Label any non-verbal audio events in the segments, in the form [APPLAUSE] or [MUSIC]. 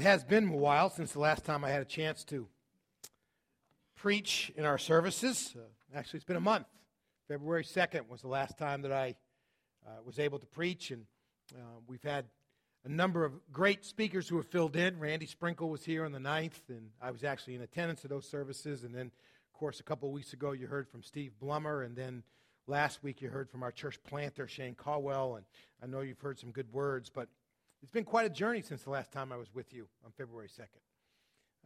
It has been a while since the last time I had a chance to preach in our services. Uh, actually, it's been a month. February 2nd was the last time that I uh, was able to preach, and uh, we've had a number of great speakers who have filled in. Randy Sprinkle was here on the 9th, and I was actually in attendance at those services. And then, of course, a couple of weeks ago, you heard from Steve Blummer, and then last week you heard from our church planter, Shane Caldwell, and I know you've heard some good words, but it's been quite a journey since the last time I was with you on February 2nd.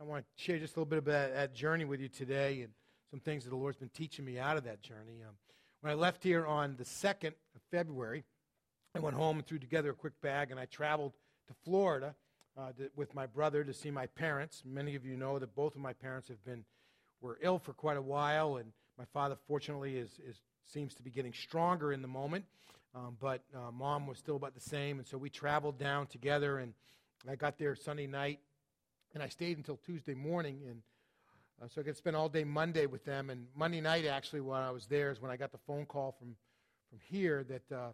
I want to share just a little bit that, that journey with you today and some things that the Lord's been teaching me out of that journey. Um, when I left here on the 2nd of February, I went home and threw together a quick bag, and I traveled to Florida uh, to, with my brother to see my parents. Many of you know that both of my parents have been were ill for quite a while, and my father, fortunately, is, is seems to be getting stronger in the moment. Um, but uh, mom was still about the same, and so we traveled down together. And I got there Sunday night, and I stayed until Tuesday morning. And uh, so I could spend all day Monday with them. And Monday night, actually, when I was there, is when I got the phone call from from here that uh,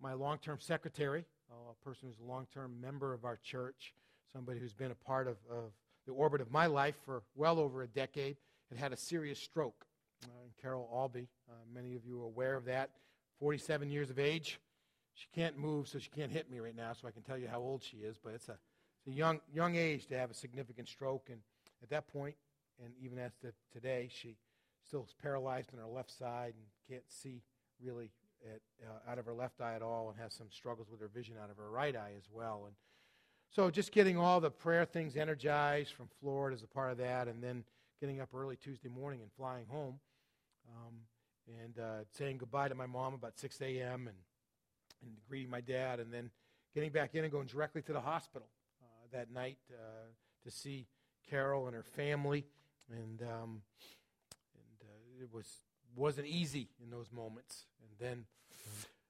my long-term secretary, a person who's a long-term member of our church, somebody who's been a part of, of the orbit of my life for well over a decade, had had a serious stroke. Uh, Carol Albee, uh, many of you are aware of that. 47 years of age. She can't move, so she can't hit me right now, so I can tell you how old she is. But it's a, it's a young, young age to have a significant stroke. And at that point, and even as to today, she still is paralyzed on her left side and can't see really at, uh, out of her left eye at all and has some struggles with her vision out of her right eye as well. And so just getting all the prayer things energized from Florida as a part of that, and then getting up early Tuesday morning and flying home. Um, and uh, saying goodbye to my mom about 6 a.m. and and greeting my dad, and then getting back in and going directly to the hospital uh, that night uh, to see Carol and her family, and um, and uh, it was wasn't easy in those moments. And then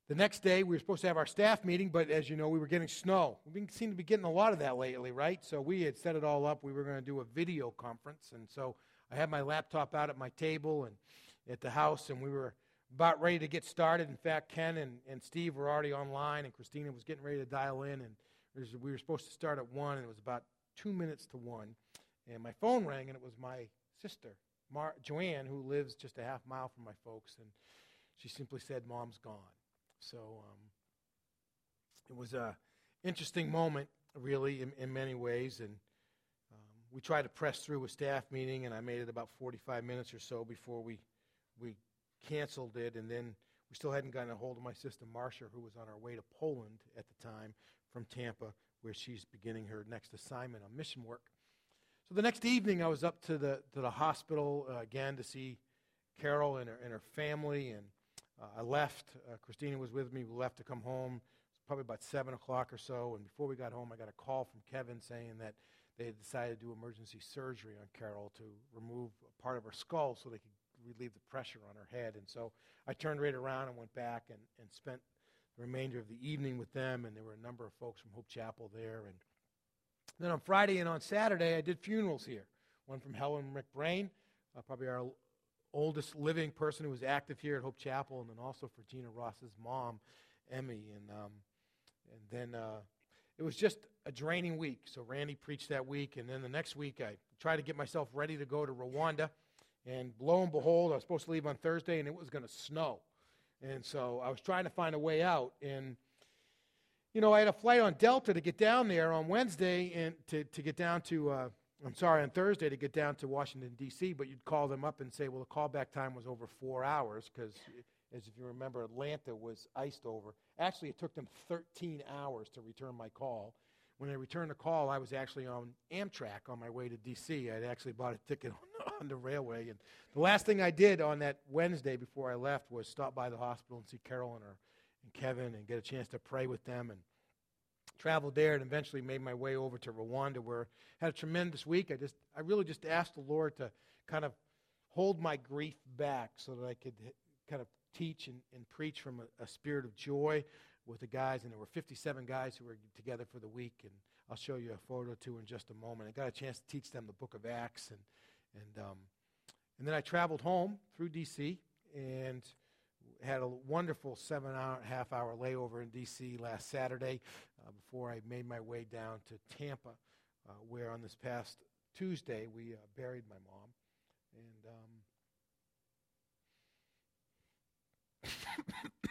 the next day we were supposed to have our staff meeting, but as you know, we were getting snow. We seem to be getting a lot of that lately, right? So we had set it all up. We were going to do a video conference, and so I had my laptop out at my table and at the house, and we were about ready to get started. In fact, Ken and, and Steve were already online, and Christina was getting ready to dial in, and we were supposed to start at 1, and it was about two minutes to 1. And my phone rang, and it was my sister, Mar- Joanne, who lives just a half mile from my folks, and she simply said, Mom's gone. So um, it was an interesting moment, really, in, in many ways, and um, we tried to press through a staff meeting, and I made it about 45 minutes or so before we we canceled it, and then we still hadn't gotten a hold of my sister Marcia, who was on her way to Poland at the time from Tampa, where she's beginning her next assignment on mission work. So the next evening, I was up to the to the hospital uh, again to see Carol and her and her family, and uh, I left. Uh, Christina was with me. We left to come home. It was probably about seven o'clock or so, and before we got home, I got a call from Kevin saying that they had decided to do emergency surgery on Carol to remove part of her skull so they could relieve the pressure on her head. And so I turned right around and went back and, and spent the remainder of the evening with them. And there were a number of folks from Hope Chapel there. And then on Friday and on Saturday, I did funerals here. One from Helen McBrain, uh, probably our oldest living person who was active here at Hope Chapel, and then also for Gina Ross's mom, Emmy. And, um, and then uh, it was just a draining week. So Randy preached that week, and then the next week I tried to get myself ready to go to Rwanda. And lo and behold, I was supposed to leave on Thursday and it was going to snow. And so I was trying to find a way out. And, you know, I had a flight on Delta to get down there on Wednesday and to, to get down to, uh, I'm sorry, on Thursday to get down to Washington, D.C., but you'd call them up and say, well, the callback time was over four hours because, as if you remember, Atlanta was iced over. Actually, it took them 13 hours to return my call. When I returned the call, I was actually on Amtrak on my way to D.C. I'd actually bought a ticket [LAUGHS] on the railway. And the last thing I did on that Wednesday before I left was stop by the hospital and see Carol and her and Kevin and get a chance to pray with them and traveled there and eventually made my way over to Rwanda where I had a tremendous week. I just I really just asked the Lord to kind of hold my grief back so that I could kind of teach and, and preach from a, a spirit of joy with the guys, and there were 57 guys who were together for the week, and I'll show you a photo or two in just a moment. I got a chance to teach them the book of Acts, and and um, and then I traveled home through D.C. and had a wonderful seven hour, half hour layover in D.C. last Saturday uh, before I made my way down to Tampa uh, where on this past Tuesday we uh, buried my mom. And um,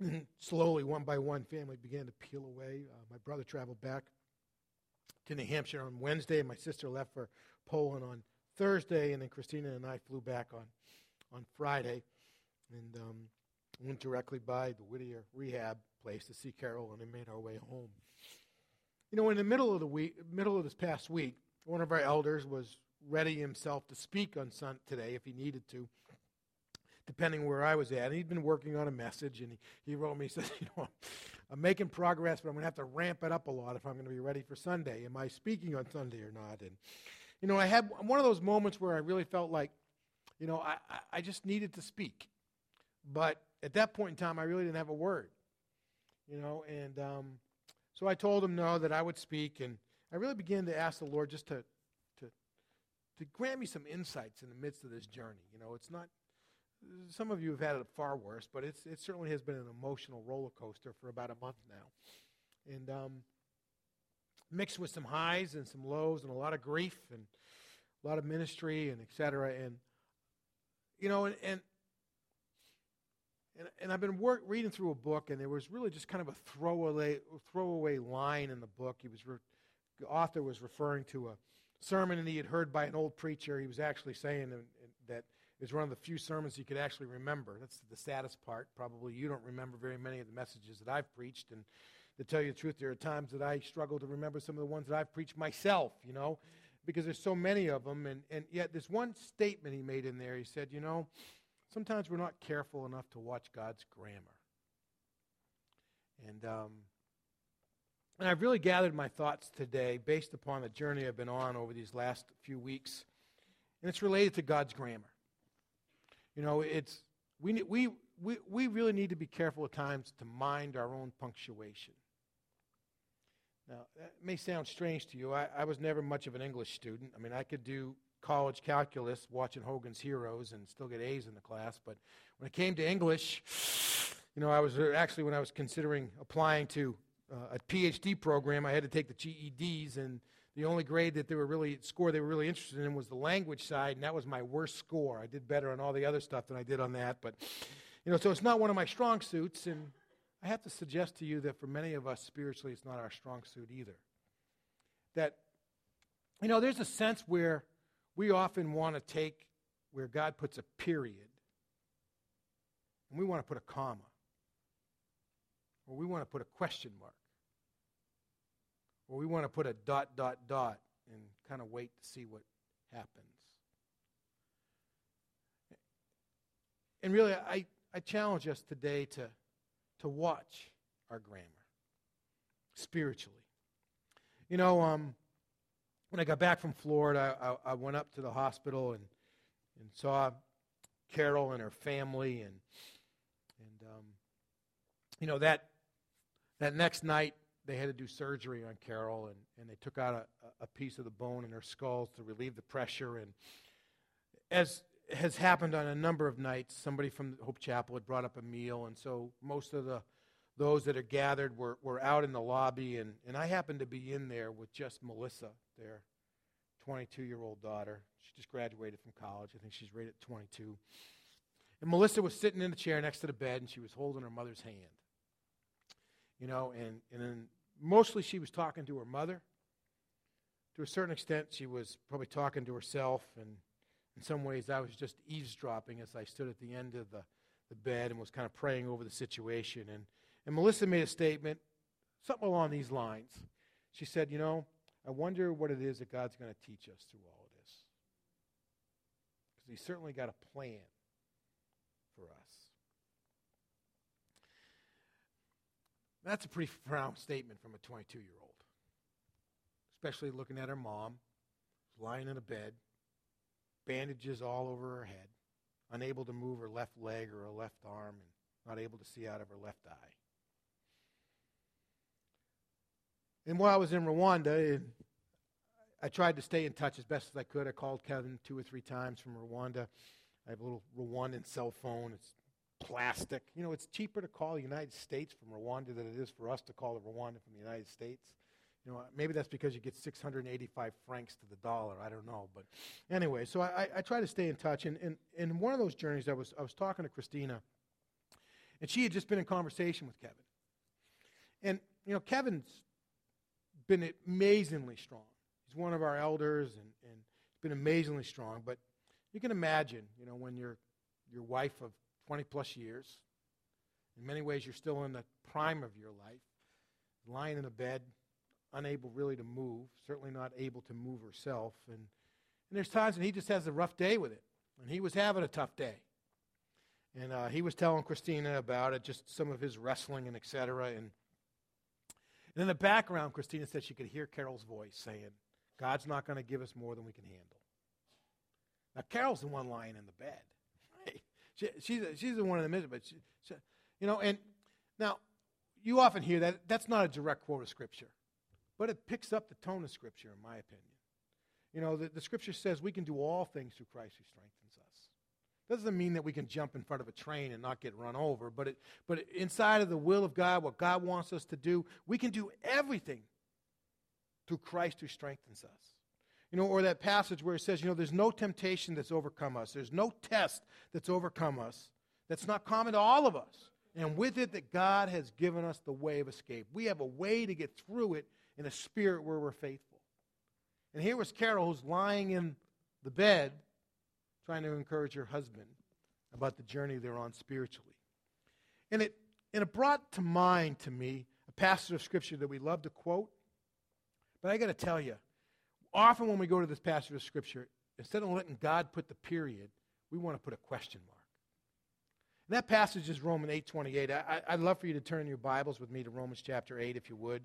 [CLEARS THROAT] slowly, one by one, family began to peel away. Uh, my brother traveled back to New Hampshire on Wednesday. My sister left for Poland on Thursday, and then Christina and I flew back on, on Friday and um, went directly by the Whittier Rehab place to see Carol, and then made our way home. You know, in the middle of the week, middle of this past week, one of our elders was ready himself to speak on Sunday today if he needed to, depending where I was at. And he'd been working on a message, and he, he wrote me, [LAUGHS] he said, you know, I'm making progress, but I'm going to have to ramp it up a lot if I'm going to be ready for Sunday. Am I speaking on Sunday or not? And, you know, I had one of those moments where I really felt like, you know, I, I just needed to speak. But at that point in time, I really didn't have a word, you know, and um, so I told him no, that I would speak. And I really began to ask the Lord just to, to, to grant me some insights in the midst of this journey. You know, it's not some of you have had it far worse, but it's, it certainly has been an emotional roller coaster for about a month now. And um, mixed with some highs and some lows and a lot of grief and a lot of ministry and et cetera. And, you know, and, and, and, and I've been work, reading through a book, and there was really just kind of a throwaway, throwaway line in the book. He was re- the author was referring to a sermon that he had heard by an old preacher. He was actually saying that is one of the few sermons you could actually remember. That's the saddest part. Probably you don't remember very many of the messages that I've preached. And to tell you the truth, there are times that I struggle to remember some of the ones that I've preached myself, you know, because there's so many of them. And, and yet, there's one statement he made in there. He said, you know, sometimes we're not careful enough to watch God's grammar. And, um, and I've really gathered my thoughts today based upon the journey I've been on over these last few weeks. And it's related to God's grammar. You know, it's we we we we really need to be careful at times to mind our own punctuation. Now, that may sound strange to you. I, I was never much of an English student. I mean, I could do college calculus watching Hogan's Heroes and still get A's in the class. But when it came to English, you know, I was uh, actually when I was considering applying to uh, a PhD program, I had to take the GREs, and the only grade that they were really score they were really interested in was the language side, and that was my worst score. I did better on all the other stuff than I did on that, but you know, so it's not one of my strong suits, and I have to suggest to you that for many of us spiritually, it's not our strong suit either. That you know, there's a sense where we often want to take where God puts a period, and we want to put a comma, or we want to put a question mark or we want to put a dot, dot, dot and kind of wait to see what happens. And really, I, I challenge us today to, to watch our grammar spiritually. You know, um, when I got back from Florida, I, I, went up to the hospital and, and saw Carol and her family. And, and um, you know, that, that next night, they had to do surgery on Carol, and, and they took out a, a piece of the bone in her skull to relieve the pressure. And as has happened on a number of nights, somebody from Hope Chapel had brought up a meal, and so most of the those that are gathered were, were out in the lobby, and, and I happened to be in there with just Melissa, their 22 year old daughter. She just graduated from college. I think she's rated 22. And Melissa was sitting in the chair next to the bed, and she was holding her mother's hand. You know, and, and then mostly she was talking to her mother. To a certain extent, she was probably talking to herself, and in some ways, I was just eavesdropping as I stood at the end of the, the bed and was kind of praying over the situation. And, and Melissa made a statement, something along these lines. She said, You know, I wonder what it is that God's going to teach us through all of this. Because He's certainly got a plan for us. That's a pretty profound statement from a 22 year old, especially looking at her mom, lying in a bed, bandages all over her head, unable to move her left leg or her left arm, and not able to see out of her left eye. And while I was in Rwanda, I tried to stay in touch as best as I could. I called Kevin two or three times from Rwanda. I have a little Rwandan cell phone. It's plastic. You know, it's cheaper to call the United States from Rwanda than it is for us to call the Rwanda from the United States. You know, maybe that's because you get 685 francs to the dollar. I don't know. But anyway, so I, I try to stay in touch. And in, one of those journeys, I was, I was talking to Christina, and she had just been in conversation with Kevin. And, you know, Kevin's been amazingly strong. He's one of our elders, and, and he's been amazingly strong. But you can imagine, you know, when you're your wife of 20 plus years, in many ways you're still in the prime of your life, lying in a bed, unable really to move, certainly not able to move herself. And, and there's times when he just has a rough day with it. And he was having a tough day. And uh, he was telling Christina about it, just some of his wrestling and et cetera. And, and in the background, Christina said she could hear Carol's voice saying, God's not going to give us more than we can handle. Now, Carol's the one lying in the bed. She, she's, she's the one in the middle, but she, she, you know, and now you often hear that. That's not a direct quote of Scripture. But it picks up the tone of Scripture, in my opinion. You know, the, the Scripture says we can do all things through Christ who strengthens us. Doesn't mean that we can jump in front of a train and not get run over, but, it, but inside of the will of God, what God wants us to do, we can do everything through Christ who strengthens us. You know, or that passage where it says, you know, there's no temptation that's overcome us, there's no test that's overcome us that's not common to all of us. And with it, that God has given us the way of escape. We have a way to get through it in a spirit where we're faithful. And here was Carol who's lying in the bed trying to encourage her husband about the journey they're on spiritually. And it, and it brought to mind to me a passage of Scripture that we love to quote. But I got to tell you, often when we go to this passage of Scripture, instead of letting God put the period, we want to put a question mark. And that passage is Romans 8.28. I, I'd love for you to turn your Bibles with me to Romans chapter 8, if you would.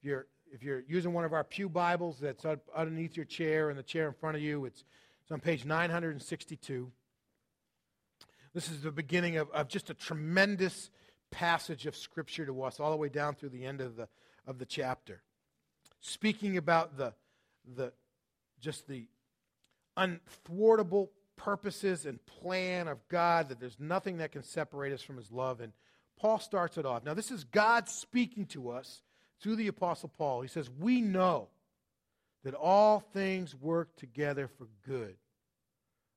If you're, if you're using one of our Pew Bibles that's underneath your chair and the chair in front of you, it's, it's on page 962. This is the beginning of, of just a tremendous passage of Scripture to us, all the way down through the end of the, of the chapter. Speaking about the, the, just the unthwartable purposes and plan of God, that there's nothing that can separate us from his love. And Paul starts it off. Now, this is God speaking to us through the Apostle Paul. He says, We know that all things work together for good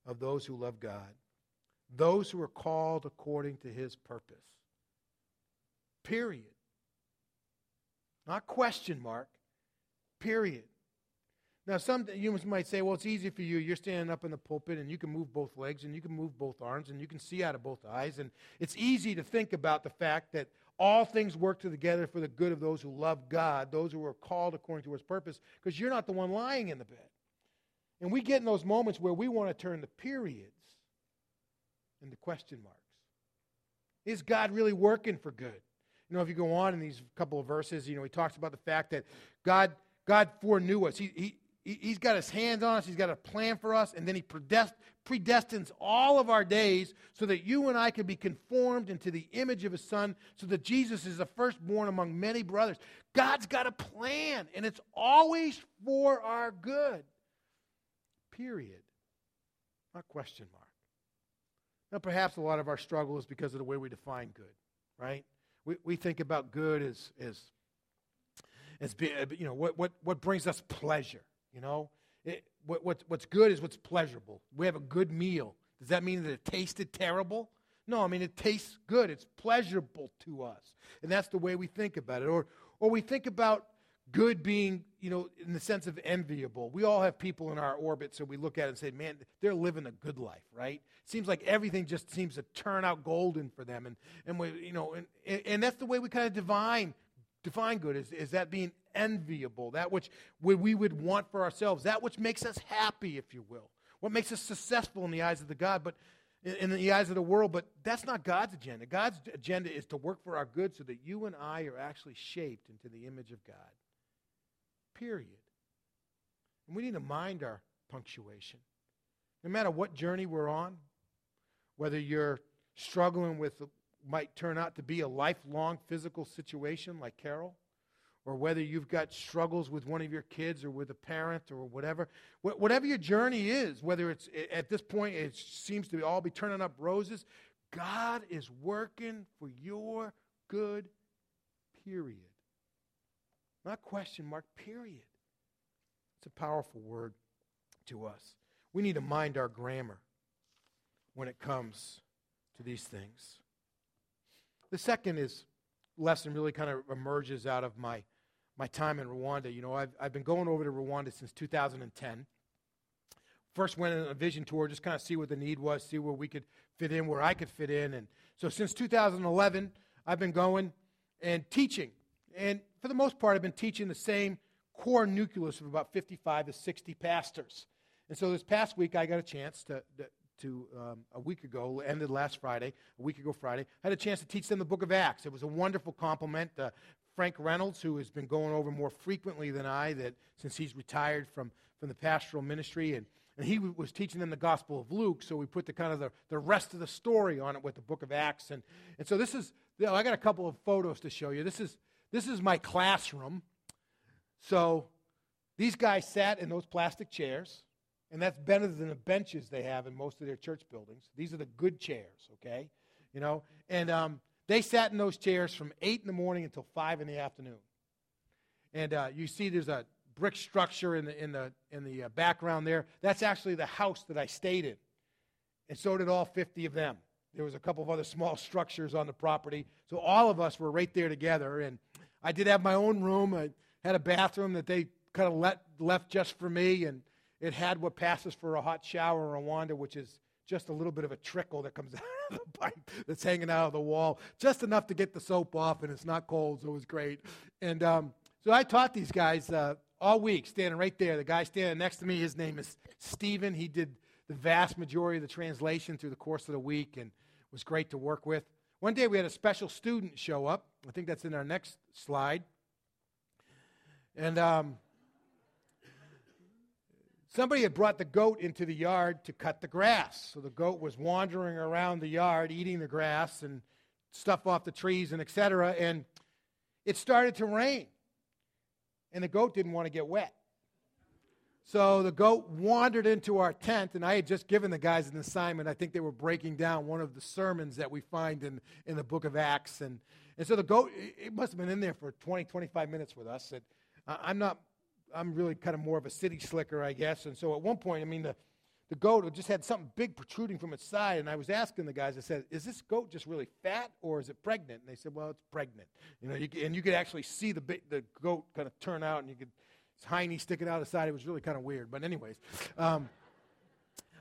of those who love God, those who are called according to his purpose. Period. Not question mark. Period. Now, some humans might say, well, it's easy for you. You're standing up in the pulpit and you can move both legs and you can move both arms and you can see out of both eyes. And it's easy to think about the fact that all things work together for the good of those who love God, those who are called according to his purpose, because you're not the one lying in the bed. And we get in those moments where we want to turn the periods into question marks. Is God really working for good? You know, if you go on in these couple of verses, you know, he talks about the fact that God, God foreknew us. He, he, He's got his hands on us. He's got a plan for us. And then he predestines all of our days so that you and I can be conformed into the image of his son, so that Jesus is the firstborn among many brothers. God's got a plan, and it's always for our good. Period. Not question mark. Now, perhaps a lot of our struggle is because of the way we define good, right? We, we think about good as, as, as uh, you know, what, what, what brings us pleasure you know, it, what, what, what's good is what's pleasurable. We have a good meal. Does that mean that it tasted terrible? No, I mean, it tastes good. It's pleasurable to us. And that's the way we think about it. Or, or we think about good being, you know, in the sense of enviable. We all have people in our orbit, so we look at it and say, man, they're living a good life, right? It seems like everything just seems to turn out golden for them. And, and we, you know, and, and that's the way we kind of divine, define good, is, is that being enviable, that which we would want for ourselves, that which makes us happy, if you will, what makes us successful in the eyes of the God, but in the eyes of the world. But that's not God's agenda. God's agenda is to work for our good so that you and I are actually shaped into the image of God. Period. And we need to mind our punctuation. No matter what journey we're on, whether you're struggling with might turn out to be a lifelong physical situation like Carol, or whether you've got struggles with one of your kids or with a parent or whatever, whatever your journey is, whether it's at this point it seems to be all be turning up roses, God is working for your good, period. not question mark, period. It's a powerful word to us. We need to mind our grammar when it comes to these things. The second is lesson really kind of emerges out of my, my time in Rwanda. You know, I've, I've been going over to Rwanda since 2010. First went on a vision tour, just kind of see what the need was, see where we could fit in, where I could fit in. And so since 2011, I've been going and teaching. And for the most part, I've been teaching the same core nucleus of about 55 to 60 pastors. And so this past week, I got a chance to, to, um, a week ago, ended last Friday, a week ago Friday, I had a chance to teach them the book of Acts. It was a wonderful complement. Uh, Frank Reynolds, who has been going over more frequently than I, that since he's retired from, from the pastoral ministry, and, and he was teaching them the Gospel of Luke, so we put the kind of the, the rest of the story on it with the book of Acts. And, and so this is, you know, I got a couple of photos to show you. This is, this is my classroom. So these guys sat in those plastic chairs. And that's better than the benches they have in most of their church buildings. These are the good chairs, okay? You know, and um, they sat in those chairs from 8 in the morning until 5 in the afternoon. And uh, you see there's a brick structure in the, in the, in the uh, background there. That's actually the house that I stayed in. And so did all 50 of them. There was a couple of other small structures on the property. So all of us were right there together. And I did have my own room. I had a bathroom that they kind of let, left just for me. And it had what passes for a hot shower in Rwanda, which is just a little bit of a trickle that comes [LAUGHS] out of the pipe that's hanging out of the wall, just enough to get the soap off, and it's not cold, so it was great. And um, so I taught these guys uh, all week, standing right there. The guy standing next to me, his name is Stephen. He did the vast majority of the translation through the course of the week and was great to work with. One day we had a special student show up. I think that's in our next slide. And um, Somebody had brought the goat into the yard to cut the grass. So the goat was wandering around the yard eating the grass and stuff off the trees and etc. And it started to rain. And the goat didn't want to get wet. So the goat wandered into our tent, and I had just given the guys an assignment. I think they were breaking down one of the sermons that we find in, in the book of Acts. And, and so the goat, it must have been in there for 20, 25 minutes with us. I'm not I'm really kind of more of a city slicker, I guess. And so at one point, I mean, the, the goat just had something big protruding from its side. And I was asking the guys, I said, is this goat just really fat or is it pregnant? And they said, well, it's pregnant. You know, you, and you could actually see the, the goat kind of turn out and you could, its hiney sticking out of the side. It was really kind of weird. But anyways, um,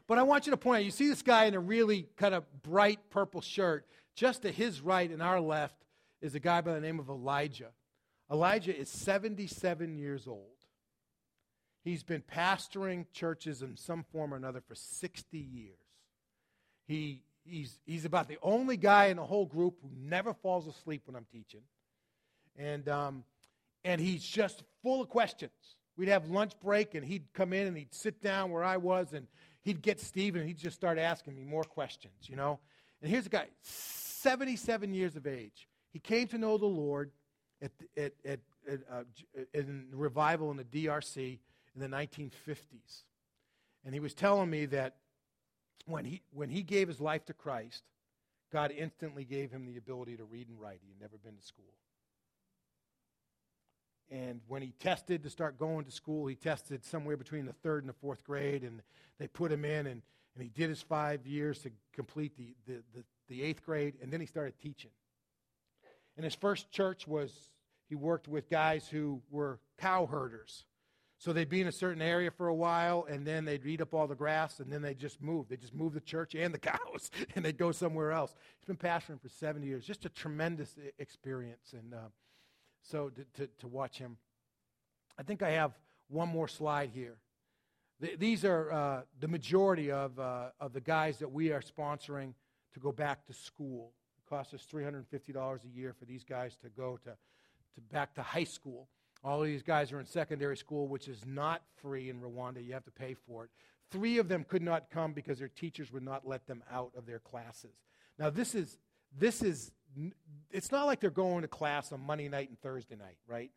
but I want you to point out, you see this guy in a really kind of bright purple shirt. Just to his right and our left is a guy by the name of Elijah. Elijah is 77 years old. He's been pastoring churches in some form or another for 60 years. He, he's, he's about the only guy in the whole group who never falls asleep when I'm teaching. And, um, and he's just full of questions. We'd have lunch break, and he'd come in and he'd sit down where I was, and he'd get Stephen, and he'd just start asking me more questions, you know? And here's a guy, 77 years of age. He came to know the Lord at, at, at, at uh, in revival in the DRC in the 1950s. And he was telling me that when he, when he gave his life to Christ, God instantly gave him the ability to read and write. He had never been to school. And when he tested to start going to school, he tested somewhere between the third and the fourth grade, and they put him in, and, and he did his five years to complete the, the, the, the eighth grade, and then he started teaching. And his first church was he worked with guys who were cow herders. So they'd be in a certain area for a while, and then they'd eat up all the grass, and then they'd just move. They'd just move the church and the [LAUGHS] cows, and they'd go somewhere else. He's been pastoring for 70 years. Just a tremendous experience. And uh, so to, to, to, watch him. I think I have one more slide here. these are uh, the majority of, uh, of the guys that we are sponsoring to go back to school. It costs us $350 a year for these guys to go to, to back to high school. All of these guys are in secondary school, which is not free in Rwanda. You have to pay for it. Three of them could not come because their teachers would not let them out of their classes. Now, this is, this is, it's not like they're going to class on Monday night and Thursday night, right?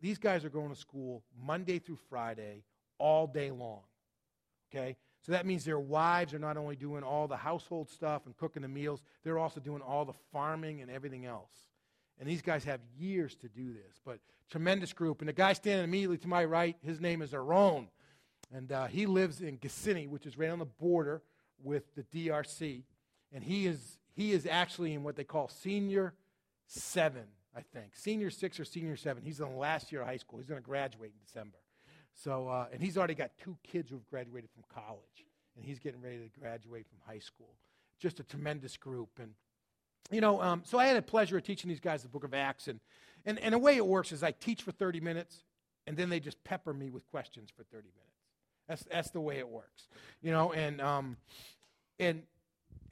These guys are going to school Monday through Friday, all day long. Okay? So that means their wives are not only doing all the household stuff and cooking the meals, they're also doing all the farming and everything else. And these guys have years to do this, but tremendous group. And the guy standing immediately to my right, his name is Aron. And uh, he lives in Gisenyi, which is right on the border with the DRC. And he is, he is actually in what they call senior seven, I think. Senior six or senior seven. He's in the last year of high school. He's going to graduate in December. So, uh, and he's already got two kids who've graduated from college. And he's getting ready to graduate from high school. Just a tremendous group. And, you know, um, so I had a pleasure of teaching these guys the book of Acts. And, and, and the way it works is I teach for 30 minutes, and then they just pepper me with questions for 30 minutes. That's, that's the way it works. You know, and, um, and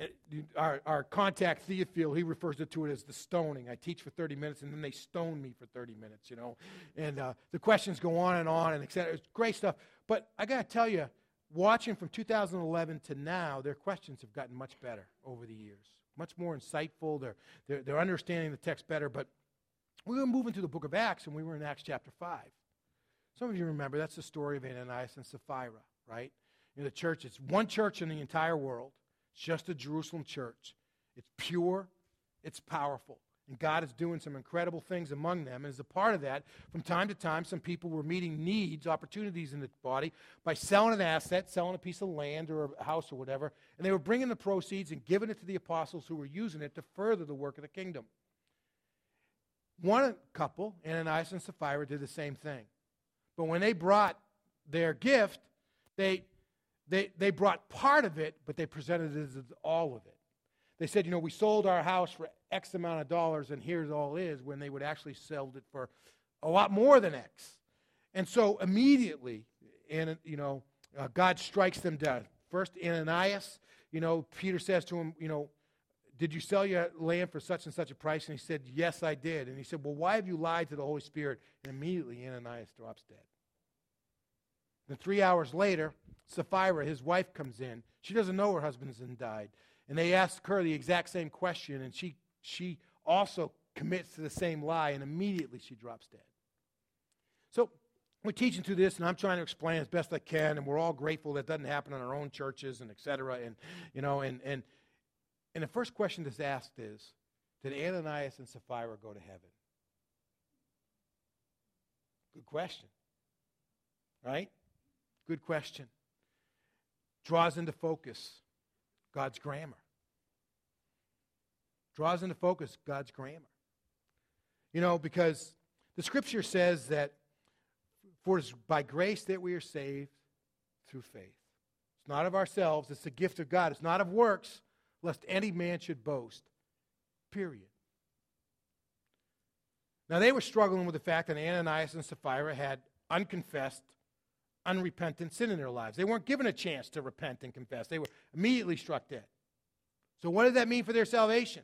uh, our, our contact Theophil, he refers to it as the stoning. I teach for 30 minutes and then they stone me for 30 minutes, you know. And uh, the questions go on and on and etc. It's great stuff. But I got to tell you, watching from 2011 to now, their questions have gotten much better over the years. Much more insightful. They're, they're, they're understanding the text better. But we were moving to the book of Acts and we were in Acts chapter 5. Some of you remember that's the story of Ananias and Sapphira, right? In the church, it's one church in the entire world. It's just a Jerusalem church. It's pure, it's powerful. And God is doing some incredible things among them. And as a part of that, from time to time, some people were meeting needs, opportunities in the body by selling an asset, selling a piece of land or a house or whatever. And they were bringing the proceeds and giving it to the apostles who were using it to further the work of the kingdom. One couple, Ananias and Sapphira, did the same thing. But when they brought their gift, they, they, they brought part of it, but they presented it as all of it. They said, you know, we sold our house for X amount of dollars, and here's all is, when they would actually sell it for a lot more than X. And so immediately, and you know, uh, God strikes them down. First, Ananias, you know, Peter says to him, you know, did you sell your land for such and such a price? And he said, Yes, I did. And he said, Well, why have you lied to the Holy Spirit? And immediately Ananias drops dead. Then three hours later, Sapphira, his wife, comes in. She doesn't know her husband has died. And they ask her the exact same question, and she, she also commits to the same lie, and immediately she drops dead. So we're teaching through this, and I'm trying to explain as best I can, and we're all grateful that doesn't happen in our own churches and et cetera. And, you know, and, and and the first question that's asked is Did Ananias and Sapphira go to heaven? Good question. Right? Good question. Draws into focus God's grammar. Draws into focus God's grammar. You know, because the scripture says that for it is by grace that we are saved through faith. It's not of ourselves, it's the gift of God. It's not of works, lest any man should boast. Period. Now, they were struggling with the fact that Ananias and Sapphira had unconfessed, unrepentant sin in their lives. They weren't given a chance to repent and confess, they were immediately struck dead. So, what did that mean for their salvation?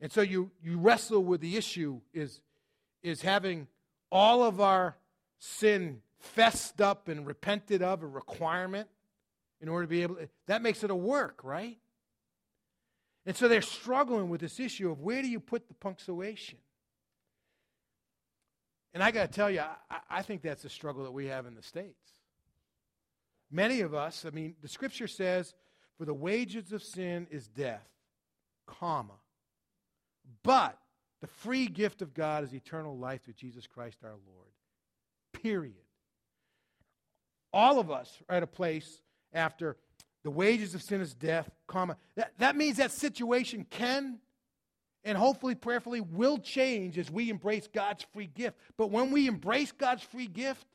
And so you, you wrestle with the issue is, is having all of our sin fessed up and repented of a requirement? in order to be able to, that makes it a work, right? And so they're struggling with this issue of where do you put the punctuation? And I got to tell you, I, I, think that's a struggle that we have in the States. Many of us, I mean, the scripture says, for the wages of sin is death, comma. But the free gift of God is eternal life through Jesus Christ our Lord. Period. All of us are at a place after the wages of sin is death, comma. That, that means that situation can and hopefully prayerfully will change as we embrace God's free gift. But when we embrace God's free gift,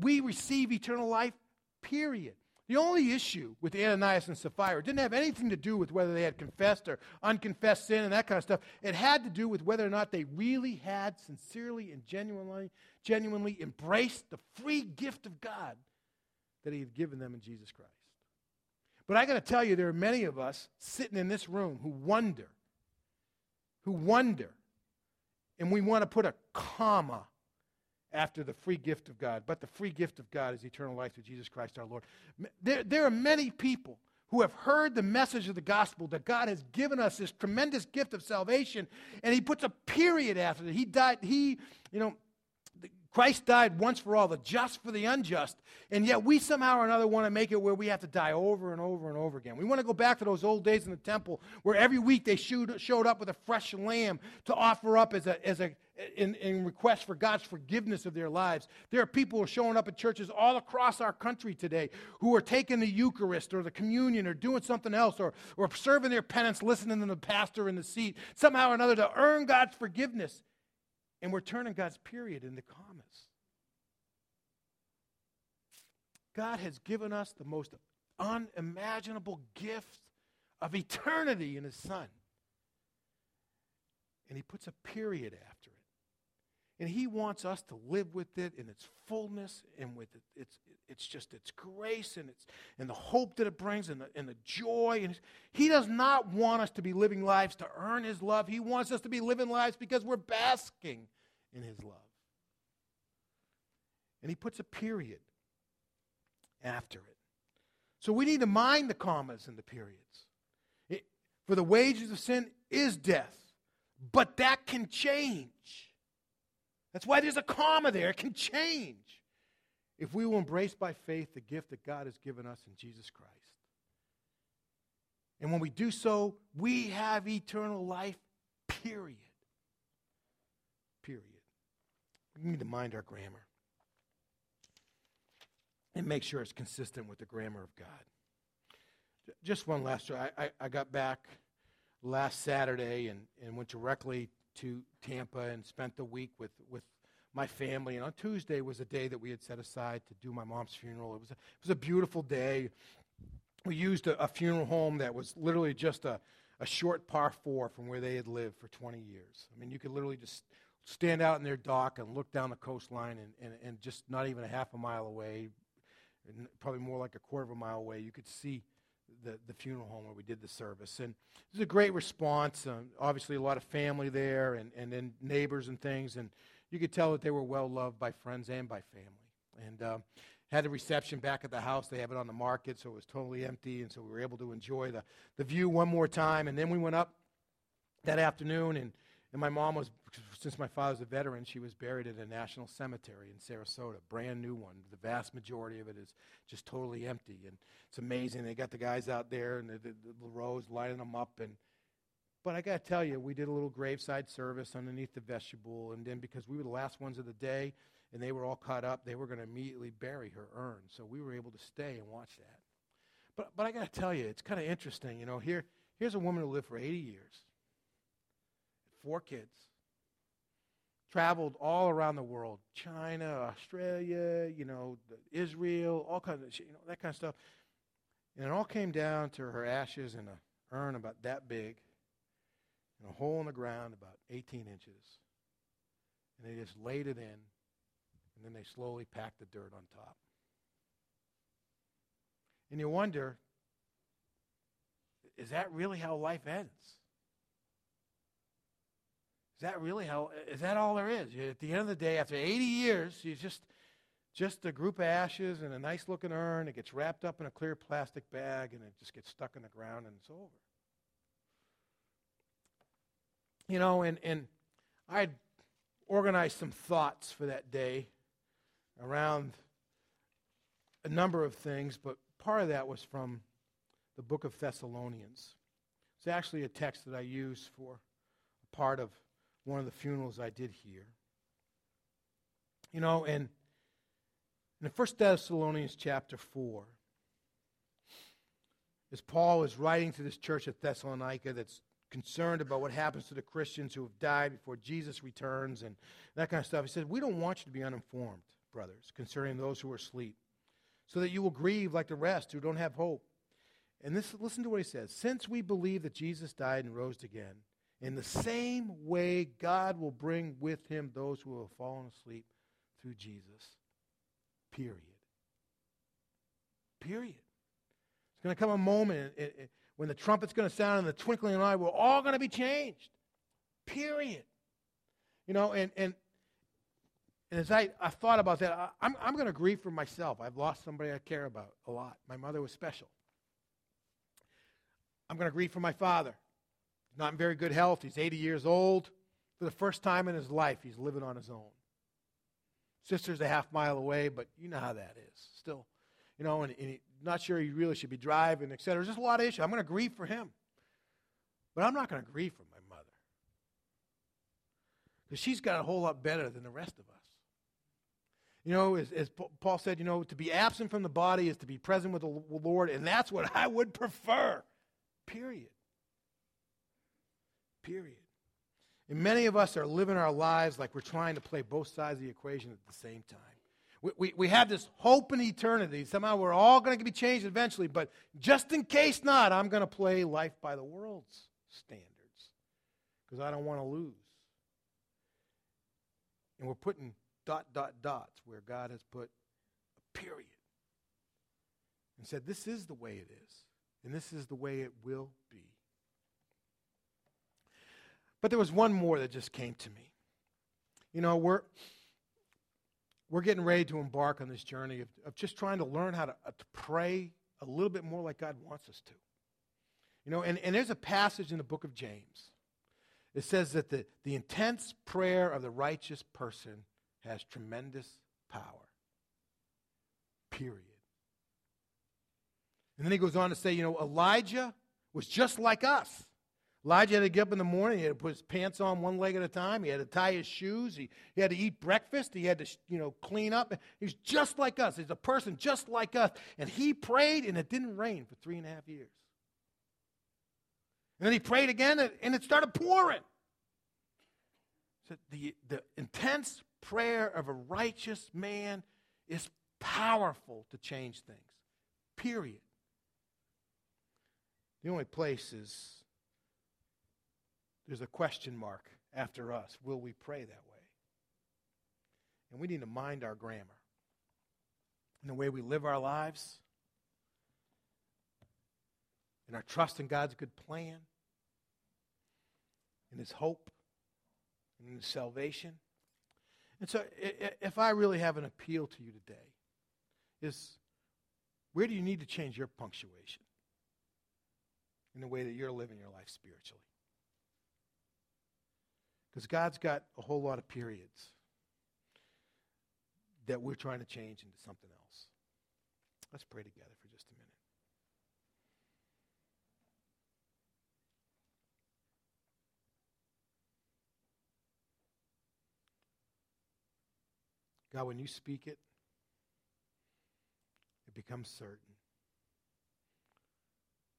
we receive eternal life, period. The only issue with Ananias and Sapphira didn't have anything to do with whether they had confessed or unconfessed sin and that kind of stuff. It had to do with whether or not they really had sincerely and genuinely, genuinely embraced the free gift of God that he had given them in Jesus Christ. But I got to tell you, there are many of us sitting in this room who wonder, who wonder, and we want to put a comma after the free gift of God. But the free gift of God is eternal life through Jesus Christ our Lord. There, there are many people who have heard the message of the gospel that God has given us this tremendous gift of salvation, and He puts a period after it. He died, He, you know, Christ died once for all, the just for the unjust, and yet we somehow or another want to make it where we have to die over and over and over again. We want to go back to those old days in the temple where every week they showed up with a fresh lamb to offer up as a, as a in, in request for God's forgiveness of their lives. There are people who are showing up at churches all across our country today who are taking the Eucharist or the communion or doing something else or, or serving their penance, listening to the pastor in the seat, somehow or another to earn God's forgiveness. And we're turning God's period into commas. God has given us the most unimaginable gift of eternity in His Son. And He puts a period after it. And He wants us to live with it in its fullness and with it, its, it's just its grace and, its, and the hope that it brings and the, and the joy. And he does not want us to be living lives to earn His love. He wants us to be living lives because we're basking in His love. And He puts a period after it. So we need to mind the commas and the periods. It, for the wages of sin is death, but that can change. That's why there's a comma there. It can change if we will embrace by faith the gift that God has given us in Jesus Christ. And when we do so, we have eternal life, period. Period. We need to mind our grammar and make sure it's consistent with the grammar of God. Just one last story. I, I, I got back last Saturday and, and went directly to Tampa and spent the week with, with my family. And on Tuesday was a day that we had set aside to do my mom's funeral. It was a, it was a beautiful day. We used a, a funeral home that was literally just a, a short par four from where they had lived for 20 years. I mean, you could literally just stand out in their dock and look down the coastline and, and, and just not even a half a mile away, probably more like a quarter of a mile away, you could see the, the funeral home where we did the service. And it was a great response. Um, obviously, a lot of family there and, and then neighbors and things. And you could tell that they were well loved by friends and by family. And um, had a reception back at the house. They have it on the market, so it was totally empty. And so we were able to enjoy the, the view one more time. And then we went up that afternoon and and my mom was, since my father's a veteran, she was buried at a national cemetery in Sarasota, brand new one. The vast majority of it is just totally empty, and it's amazing. They got the guys out there and the, the, the rows lining them up, and but I got to tell you, we did a little graveside service underneath the vestibule, and then because we were the last ones of the day, and they were all caught up, they were going to immediately bury her urn. So we were able to stay and watch that. But but I got to tell you, it's kind of interesting. You know, here here's a woman who lived for 80 years four kids, traveled all around the world China, Australia, you know, Israel, all kinds of, you know, that kind of stuff. And it all came down to her ashes in a urn about that big, in a hole in the ground about 18 inches. And they just laid it in, and then they slowly packed the dirt on top. And you wonder, is that really how life ends? Is that really how, is that all there is? At the end of the day, after 80 years, you just, just a group of ashes and a nice looking urn. It gets wrapped up in a clear plastic bag and it just gets stuck in the ground and it's over. You know, and, and I'd organized some thoughts for that day around a number of things, but part of that was from the book of Thessalonians. It's actually a text that I use for a part of one of the funerals I did here. You know, and in the First Thessalonians chapter 4, as Paul is writing to this church at Thessalonica that's concerned about what happens to the Christians who have died before Jesus returns and that kind of stuff, he says, We don't want you to be uninformed, brothers, concerning those who are asleep, so that you will grieve like the rest who don't have hope. And this, listen to what he says. Since we believe that Jesus died and rose again, in the same way, God will bring with him those who have fallen asleep through Jesus. Period. Period. It's going to come a moment it, it, when the trumpet's going to sound and the twinkling of an eye, we're all going to be changed. Period. You know, and, and, and as I, I thought about that, I, I'm, I'm going to grieve for myself. I've lost somebody I care about a lot. My mother was special. I'm going to grieve for my father not in very good health. He's 80 years old. For the first time in his life, he's living on his own. Sister's a half mile away, but you know how that is. Still, you know, and, and not sure he really should be driving, etc. There's just a lot of issues. I'm going to grieve for him. But I'm not going to grieve for my mother. Because she's got a whole lot better than the rest of us. You know, as, as, Paul said, you know, to be absent from the body is to be present with the Lord, and that's what I would prefer. Period. Period. And many of us are living our lives like we're trying to play both sides of the equation at the same time. We, we, we have this hope in eternity. Somehow we're all going to be changed eventually, but just in case not, I'm going to play life by the world's standards because I don't want to lose. And we're putting dot, dot, dots where God has put a period and said, This is the way it is, and this is the way it will be. But there was one more that just came to me. You know, we're, we're getting ready to embark on this journey of, of just trying to learn how to, uh, to pray a little bit more like God wants us to. You know, and, and there's a passage in the book of James. It says that the, the intense prayer of the righteous person has tremendous power. Period. And then he goes on to say, you know, Elijah was just like us. Elijah had to get up in the morning. He had to put his pants on one leg at a time. He had to tie his shoes. He, he had to eat breakfast. He had to, you know, clean up. He's just like us. He's a person just like us. And he prayed, and it didn't rain for three and a half years. And then he prayed again, and it started pouring. So the, the intense prayer of a righteous man is powerful to change things. Period. The only place is there's a question mark after us. Will we pray that way? And we need to mind our grammar and the way we live our lives and our trust in God's good plan and His hope and His salvation. And so, if I really have an appeal to you today, is where do you need to change your punctuation in the way that you're living your life spiritually? Because God's got a whole lot of periods that we're trying to change into something else. Let's pray together for just a minute. God, when you speak it, it becomes certain.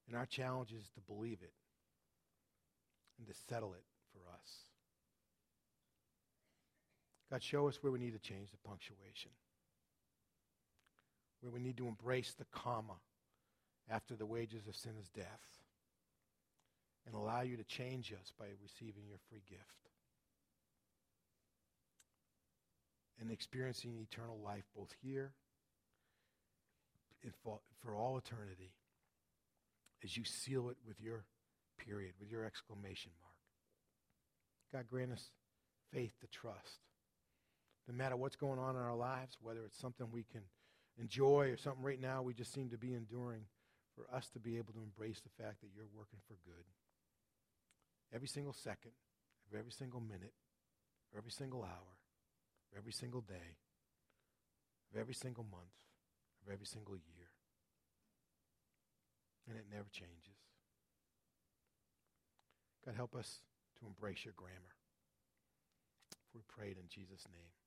And our challenge is to believe it and to settle it for us. God, show us where we need to change the punctuation, where we need to embrace the comma after the wages of sin is death, and allow you to change us by receiving your free gift and experiencing eternal life both here and for, for all eternity as you seal it with your period, with your exclamation mark. God, grant us faith to trust no matter what's going on in our lives, whether it's something we can enjoy or something right now we just seem to be enduring, for us to be able to embrace the fact that you're working for good. Every single second, every single minute, every single hour, every single day, every single month, every single year. And it never changes. God, help us to embrace your grammar. We prayed in Jesus' name.